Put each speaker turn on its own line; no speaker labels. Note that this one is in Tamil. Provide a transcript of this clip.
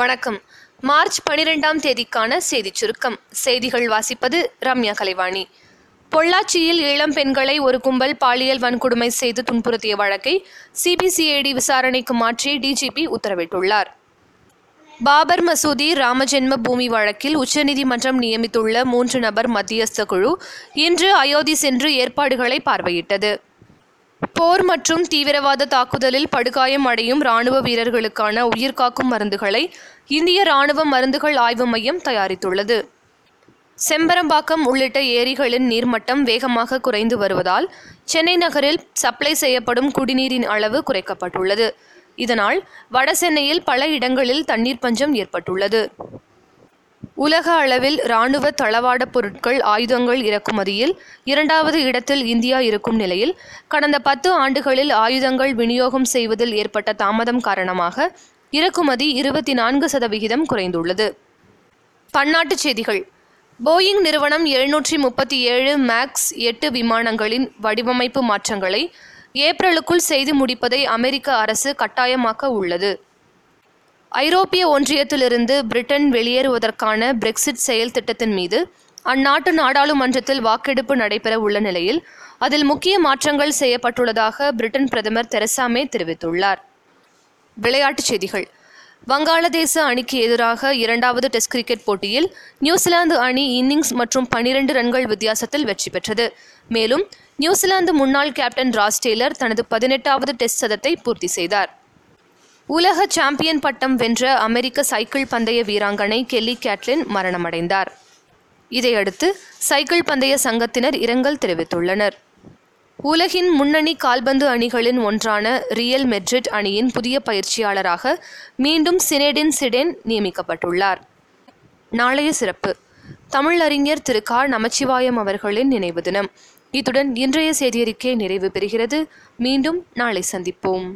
வணக்கம். மார்ச் பனிரெண்டாம் தேதிக்கான செய்திச் சுருக்கம். செய்திகள் வாசிப்பது ரம்யா கலைவாணி. பொள்ளாச்சியில் இளம் பெண்களை ஒரு கும்பல் பாலியல் வன்கொடுமை செய்து துன்புறுத்திய வழக்கை சிபிசிஐடி விசாரணைக்கு மாற்றி டிஜிபி உத்தரவிட்டுள்ளார். பாபர் மசூதி ராமஜென்ம பூமி வழக்கில் உச்சநீதிமன்றம் நியமித்துள்ள மூன்று நபர் மத்தியஸ்த குழு இன்று அயோத்தி சென்று ஏற்பாடுகளை பார்வையிட்டது. போர் மற்றும் தீவிரவாத தாக்குதலில் படுகாயம் அடையும் ராணுவ வீரர்களுக்கான உயிர்காக்கும் மருந்துகளை இந்திய ராணுவ மருந்துகள் ஆய்வு மையம் தயாரித்துள்ளது. செம்பரம்பாக்கம் உள்ளிட்ட ஏரிகளின் நீர்மட்டம் வேகமாக குறைந்து வருவதால் சென்னை நகரில் சப்ளை செய்யப்படும் குடிநீரின் அளவு குறைக்கப்பட்டுள்ளது. இதனால் வட சென்னையில் பல இடங்களில் தண்ணீர் பஞ்சம் ஏற்பட்டுள்ளது. உலக அளவில் இராணுவ தளவாட பொருட்கள் ஆயுதங்கள் இறக்குமதியில் இரண்டாவது இடத்தில் இந்தியா இருக்கும் நிலையில் கடந்த பத்து ஆண்டுகளில் ஆயுதங்கள் விநியோகம் செய்வதில் ஏற்பட்ட தாமதம் காரணமாக இறக்குமதி இருபத்தி நான்கு சதவிகிதம் குறைந்துள்ளது. பன்னாட்டுச் செய்திகள். போயிங் நிறுவனம் எழுநூற்றி முப்பத்தி ஏழு மேக்ஸ் எட்டு விமானங்களின் வடிவமைப்பு மாற்றங்களை ஏப்ரலுக்குள் செய்து முடிப்பதை அமெரிக்க அரசு கட்டாயமாக்க உள்ளது. ஐரோப்பிய ஒன்றியத்திலிருந்து பிரிட்டன் வெளியேறுவதற்கான பிரெக்சிட் செயல் திட்டத்தின் மீது அந்நாட்டு நாடாளுமன்றத்தில் வாக்கெடுப்பு நடைபெற உள்ள நிலையில் அதில் முக்கிய மாற்றங்கள் செய்யப்பட்டுள்ளதாக பிரிட்டன் பிரதமர் தெரசா மே தெரிவித்துள்ளார். விளையாட்டுச் செய்திகள். வங்காளதேச அணிக்கு எதிராக இரண்டாவது டெஸ்ட் கிரிக்கெட் போட்டியில் நியூசிலாந்து அணி இன்னிங்ஸ் மற்றும் பனிரெண்டு ரன்கள் வித்தியாசத்தில் வெற்றி பெற்றது. மேலும் நியூசிலாந்து முன்னாள் கேப்டன் ராஸ் டெய்லர் தனது பதினெட்டாவது டெஸ்ட் சதத்தை பூர்த்தி செய்தார். உலக சாம்பியன் பட்டம் வென்ற அமெரிக்க சைக்கிள் பந்தய வீராங்கனை கெல்லி கேட்லின் மரணமடைந்தார். இதையடுத்து சைக்கிள் பந்தய சங்கத்தினர் இரங்கல் தெரிவித்துள்ளனர். உலகின் முன்னணி கால்பந்து அணிகளின் ஒன்றான ரியல் மெட்ரிட் அணியின் புதிய பயிற்சியாளராக மீண்டும் சினேடின் சிடென் நியமிக்கப்பட்டுள்ளார். நாளைய சிறப்பு. தமிழறிஞர் திரு. கா. நமச்சிவாயம் அவர்களின் நினைவு தினம். இத்துடன் இன்றைய செய்தியறிக்கை நிறைவு பெறுகிறது. மீண்டும் நாளை சந்திப்போம்.